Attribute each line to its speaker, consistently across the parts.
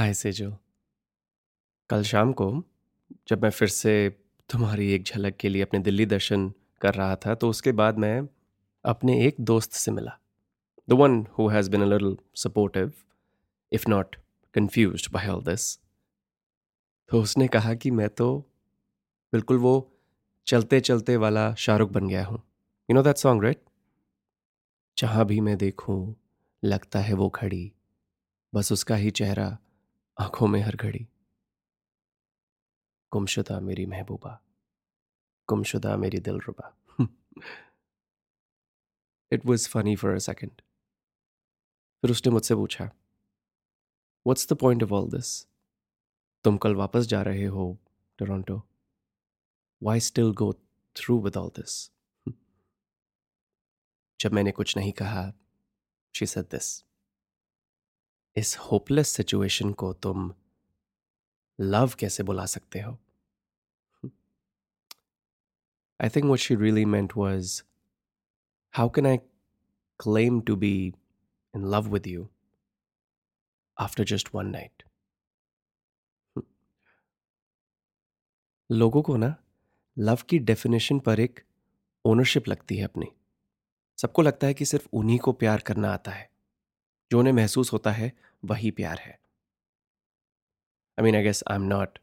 Speaker 1: हाय सेजल कल शाम को जब मैं फिर से तुम्हारी एक झलक के लिए अपने दिल्ली दर्शन कर रहा था तो उसके बाद मैं अपने एक दोस्त से मिला। The one who has been a supportive if not confuse by all this तो उसने कहा कि मैं तो बिल्कुल वो चलते चलते वाला शाहरुख बन गया हूँ। You know that song right जहाँ भी मैं देखूँ, लगता है वो खड़ी, बस उसका ही चेहरा आँखों में हर घड़ी। गुमशुदा मेरी महबूबा, गुमशुदा मेरी दिल रुबा it was funny for a second फिर उसने मुझसे पूछा what's the point of all this तुम कल वापस जा रहे हो Toronto. Why still go through with all this जब मैंने कुछ नहीं कहा शी सेड दिस इस होपलेस सिचुएशन को तुम लव कैसे बुला सकते हो? I think what she really meant was how can I claim to be in love with you after just one night लोगों को ना लव की डेफिनेशन पर एक ओनरशिप लगती है अपनी। सबको लगता है कि सिर्फ़ उन्हीं को प्यार करना आता है। जो उन्हें महसूस होता है वही प्यार है I mean, I guess I'm not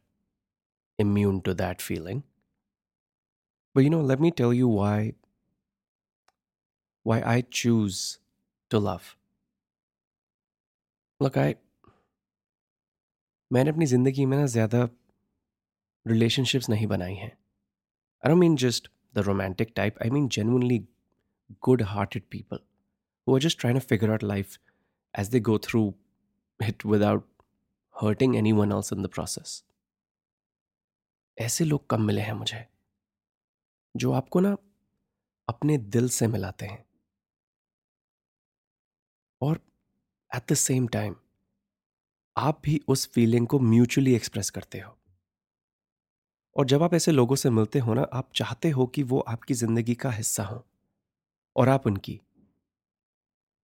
Speaker 1: immune to that feeling. But you know, let me tell you why why I choose to love. Look, I मैंने अपनी ज़िंदगी में ना ज़्यादा रिलेशनशिप्स नहीं बनाई हैं I don't mean just the romantic type I mean genuinely good hearted people who are just trying to figure out life as they go through it without hurting anyone else in the process. ऐसे लोग कम मिले हैं मुझे, जो आपको ना अपने दिल से मिलाते हैं। और एट द सेम टाइम आप भी उस फीलिंग को म्यूचुअली एक्सप्रेस करते हो। और जब आप ऐसे लोगों से मिलते हो ना, आप चाहते हो कि वो आपकी ज़िंदगी का हिस्सा हो, और आप उनकी।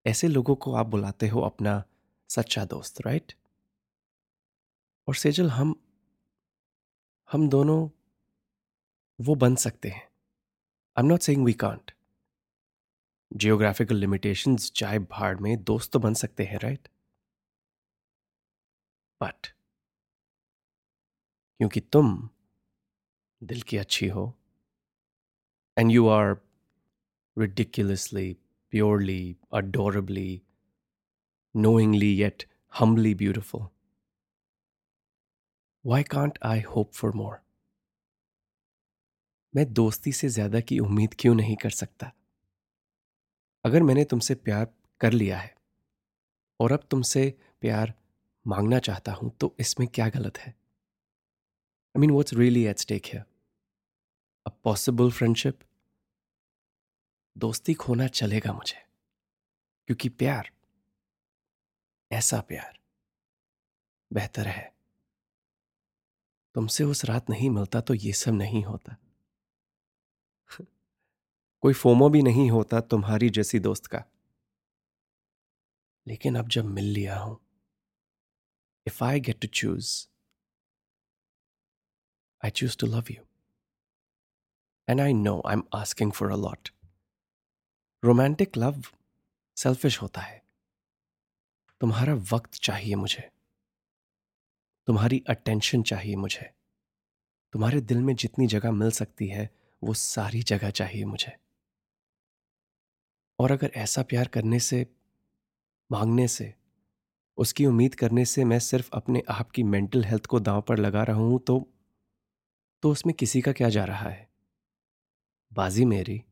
Speaker 1: ऐसे लोगों को आप बुलाते हो अपना सच्चा दोस्त राइट और सेजल हम हम दोनों वो बन सकते हैं। I am not saying we can't geographical limitations चाहे भाड़ में दोस्त तो बन सकते हैं राइट बट क्योंकि तुम दिल की अच्छी हो and you are ridiculously, purely, adorably, knowingly yet humbly beautiful. Why can't I hope for more मैं दोस्ती से ज़्यादा की उम्मीद क्यों नहीं कर सकता? अगर मैंने तुमसे प्यार कर लिया है और अब तुमसे प्यार मांगना चाहता हूँ तो इसमें क्या गलत है? I mean what's really at stake है अ पॉसिबल फ्रेंडशिप दोस्ती खोना चलेगा मुझे, क्योंकि प्यार, ऐसा प्यार, बेहतर है। तुमसे उस रात नहीं मिलता तो ये सब नहीं होता। कोई फोमो भी नहीं होता तुम्हारी जैसी दोस्त का। लेकिन अब जब मिल लिया हूँ if I get to choose I choose to love you and I know I am asking for a lot romantic love selfish होता है। तुम्हारा वक्त चाहिए मुझे। तुम्हारी अटेंशन चाहिए मुझे। तुम्हारे दिल में जितनी जगह मिल सकती है, वो सारी जगह चाहिए मुझे। और अगर ऐसा प्यार करने से, मांगने से, उसकी उम्मीद करने से मैं सिर्फ़ अपने आप की मेंटल हेल्थ को दांव पर लगा रहा हूँ तो तो उसमें किसी का क्या जा रहा है? बाजी मेरी।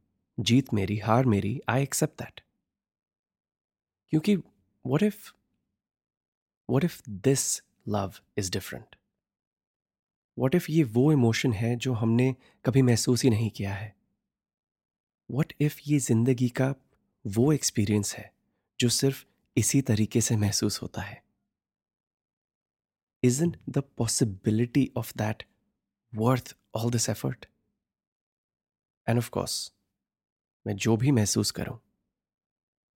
Speaker 1: जीत मेरी, हार मेरी आई एक्सेप्ट दैट क्योंकि what if what if this love is different what if ये वो इमोशन है जो हमने कभी महसूस ही नहीं किया है? वट इफ़ ये ज़िंदगी का वो एक्सपीरियंस है जो सिर्फ़ इसी तरीके से महसूस होता है? Is in the possibility of that worth all this effort and of course मैं जो भी महसूस करूँ।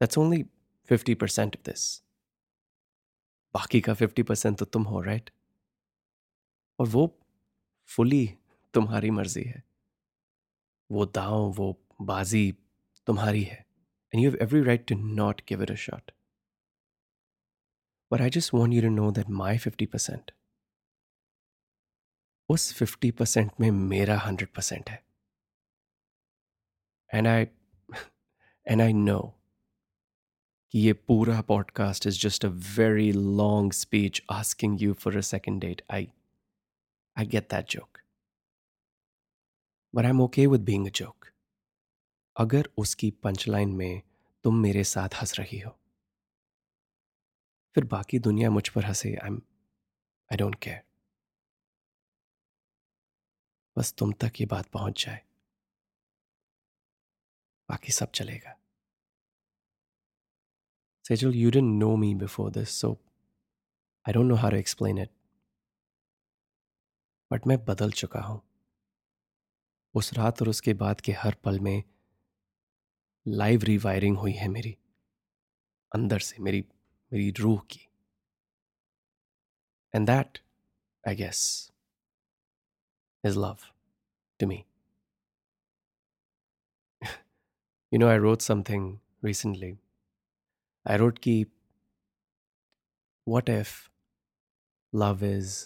Speaker 1: That's only fifty percent of this बाकी का फिफ्टी परसेंट तो तुम हो राइट और वो फुली तुम्हारी मर्ज़ी है। वो दांव, वो बाजी तुम्हारी है। And you have every right to not give it a shot but I just want you to know that my fifty percent उस फिफ्टी परसेंट में मेरा हंड्रेड परसेंट है। And I and I know कि ये पूरा podcast is just a very long speech asking you for a second date I I get that joke but I am okay with being a joke अगर उसकी punchline में तुम मेरे साथ हंस रही हो। फिर बाकी दुनिया मुझ पर हंसे। I am I don't care बस तुम तक ये बात पहुँच जाए। बाकी सब चलेगा। Sejal, you didn't know me before this, so I don't know how to explain it. But मैं बदल चुका हूँ। उस रात और उसके बाद के हर पल में लाइव रिवायरिंग हुई है मेरी। अंदर से मेरी मेरी रूह की। And that I guess is love to me you know I wrote something recently I wrote की what if love is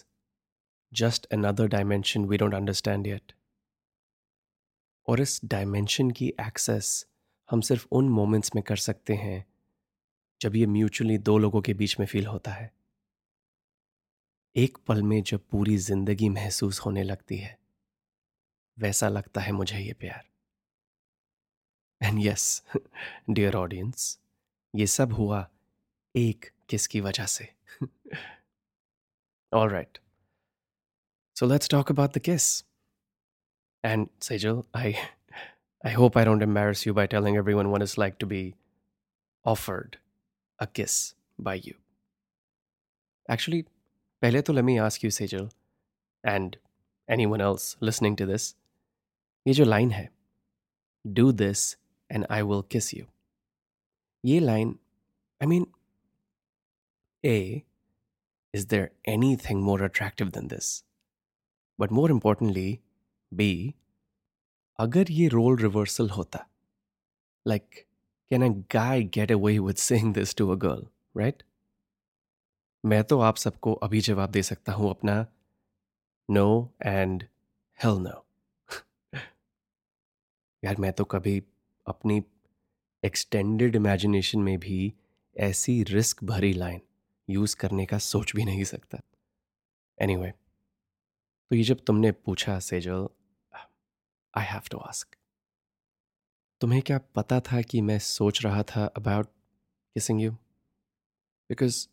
Speaker 1: just another dimension we don't understand it और इस डायमेंशन की एक्सेस हम सिर्फ़ उन मोमेंट्स में कर सकते हैं, जब ये म्यूचुअली दो लोगों के बीच में फील होता है। एक पल में जब पूरी ज़िंदगी महसूस होने लगती है, वैसा लगता है मुझे ये प्यार। एंड यस डियर ऑडियंस ये सब हुआ एक किस की वजह से? All right so let's talk about the kiss and Sejal I I hope I don't embarrass you by telling everyone what is like to be offered a kiss by you actually पहले तो let me ask you Sejal and anyone else listening to this ये जो line है do this and I will kiss you. ये line I mean, A, is there anything more attractive than this? But more importantly, B, अगर ये role reversal होता like can a guy get away with saying this to a girl right मैं तो आप सबको अभी जवाब दे सकता हूँ अपना नो एंड हेल नो यार मैं तो कभी अपनी एक्सटेंडेड इमेजिनेशन में भी ऐसी रिस्क भरी लाइन यूज़ करने का सोच भी नहीं सकता। एनीवे anyway, तो ये जब तुमने पूछा Sejal I have to ask तुम्हें क्या पता था कि मैं सोच रहा था about kissing you because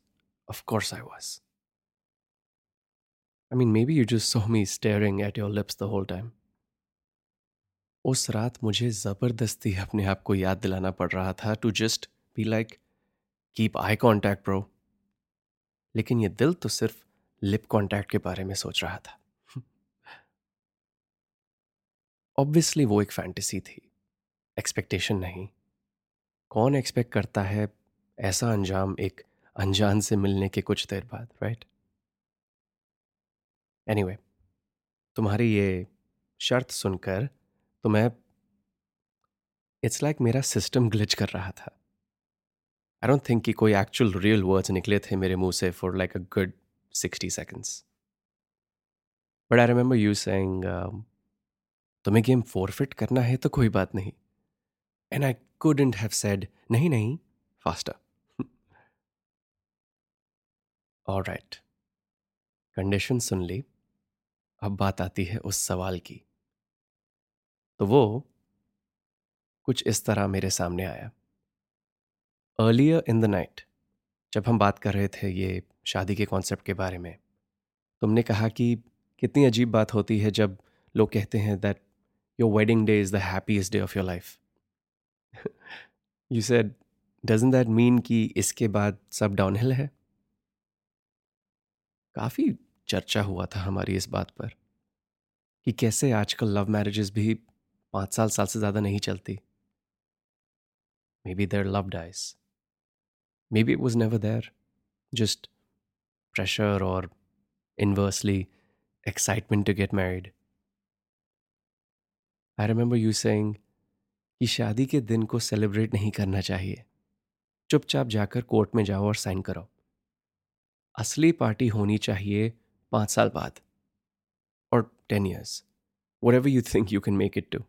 Speaker 1: of course I was I mean maybe you just saw me staring at your lips the whole time उस रात मुझे ज़बरदस्ती अपने आप को याद दिलाना पड़ रहा था to just be like keep eye contact bro लेकिन ये दिल तो सिर्फ़ लिप कॉन्टैक्ट के बारे में सोच रहा था। ऑब्वियसली वो एक फैंटेसी थी। एक्सपेक्टेशन नहीं। कौन एक्सपेक्ट करता है ऐसा अंजाम एक अनजान से मिलने के कुछ देर बाद राइट एनीवे anyway, तुम्हारी ये शर्त सुनकर तो मैं इट्स लाइक like मेरा सिस्टम ग्लिच कर रहा था। आई डोंट थिंक कि कोई एक्चुअल रियल वर्ड्स निकले थे मेरे मुँह से for like a good sixty seconds but I remember you saying तुम्हें गेम फोरफिट करना है तो कोई बात नहीं। And I couldn't have said नहीं नहीं फास्टर और राइट कंडीशन सुन ली। अब बात आती है उस सवाल की। तो वो कुछ इस तरह मेरे सामने आया। अर्लियर इन द नाइट जब हम बात कर रहे थे ये शादी के कॉन्सेप्ट के बारे में, तुमने कहा कि कितनी अजीब बात होती है जब लोग कहते हैं that your wedding day is the happiest day of your life you said doesn't that mean कि इसके बाद सब डाउनहिल है? काफ़ी चर्चा हुआ था हमारी इस बात पर कि कैसे आजकल लव मैरिजेस भी पाँच साल साल से ज़्यादा नहीं चलती। Maybe their love dies maybe was never there just pressure और inversely excitement to get married I remember you saying कि शादी के दिन को सेलिब्रेट नहीं करना चाहिए। चुपचाप जाकर कोर्ट में जाओ और साइन करो। असली पार्टी होनी चाहिए पाँच साल बाद। और ten years whatever you think you can make it to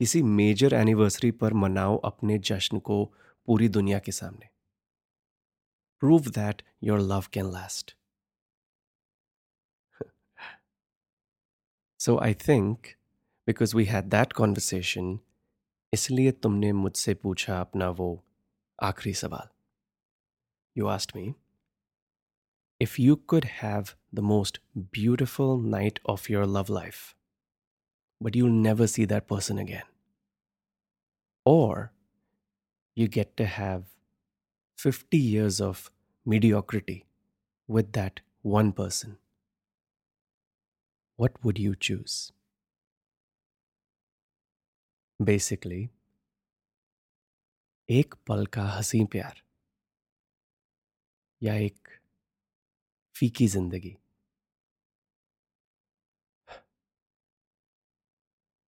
Speaker 1: किसी मेजर एनिवर्सरी पर मनाओ अपने जश्न को पूरी दुनिया के सामने। Prove that your love can last so I think because we had that conversation इसलिए तुमने मुझसे पूछा अपना वो आखिरी सवाल। You asked me if you could have the most beautiful night of your love life, but you'll never see that person again, or you get to have 50 years of mediocrity with that one person, what would you choose? Basically एक पल का हंसी प्यार या एक फीकी जिंदगी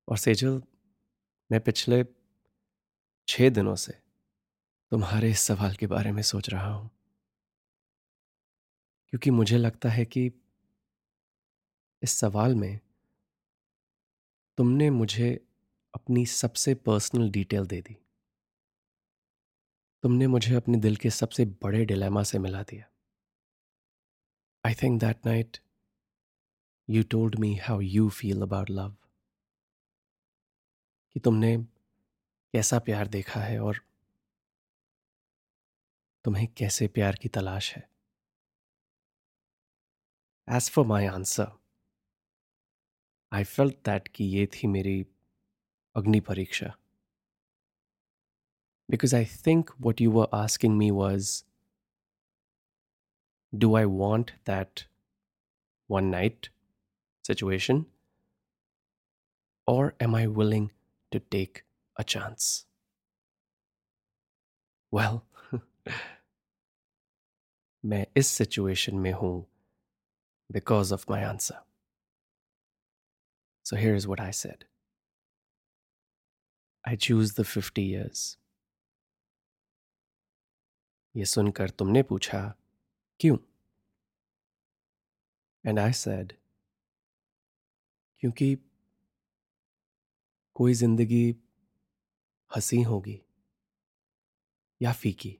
Speaker 1: और सेजल, मैं पिछले छह दिनों से तुम्हारे इस सवाल के बारे में सोच रहा हूँ। क्योंकि मुझे लगता है कि इस सवाल में तुमने मुझे अपनी सबसे पर्सनल डिटेल दे दी। तुमने मुझे अपने दिल के सबसे बड़े डिलेमा से मिला दिया। I think that night you told me how you feel about love कि तुमने कैसा प्यार देखा है और तुम्हें कैसे प्यार की तलाश है? As for my answer I felt that कि ये थी मेरी अग्नि परीक्षा। Because I think what you were asking me was do I want that one night situation और am I willing to take a chance? Well, मैं इस situation में हूं because of my answer. So here's what I said. I choose the 50 years. ये सुनकर तुमने पूछा क्यों एंड आई सेड क्योंकि कोई ज़िंदगी हसी होगी या फीकी।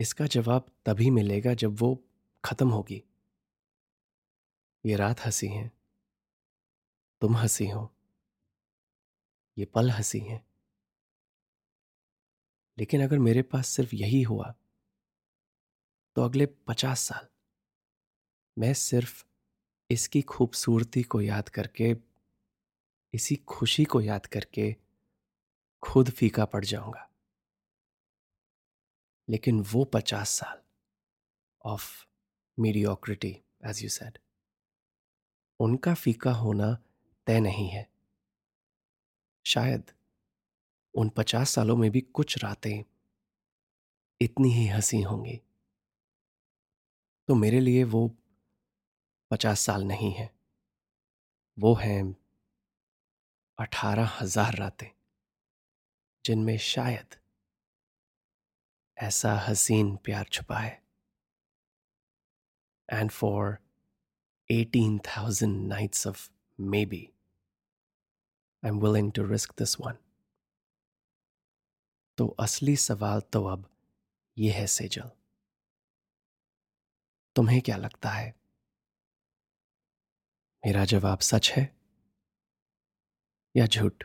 Speaker 1: इसका जवाब तभी मिलेगा जब वो खत्म होगी। ये रात हँसी है। तुम हँसी हो। ये पल हँसी हैं। लेकिन अगर मेरे पास सिर्फ़ यही हुआ तो अगले पचास साल मैं सिर्फ़ इसकी खूबसूरती को याद करके इसी खुशी को याद करके खुद फीका पड़ जाऊँगा। लेकिन वो पचास साल of mediocrity as you said उनका फीका होना तय नहीं है। शायद उन पचास सालों में भी कुछ रातें इतनी ही हँसी होंगी। तो मेरे लिए वो पचास साल नहीं है। वो हैं अठारह हज़ार रातें, जिनमें शायद ऐसा हसीन प्यार छुपा है। And for eighteen thousand nights of maybe I am willing to risk this one तो असली सवाल तो अब यह है सेजल। तुम्हें क्या लगता है? मेरा जवाब सच है? या झूठ।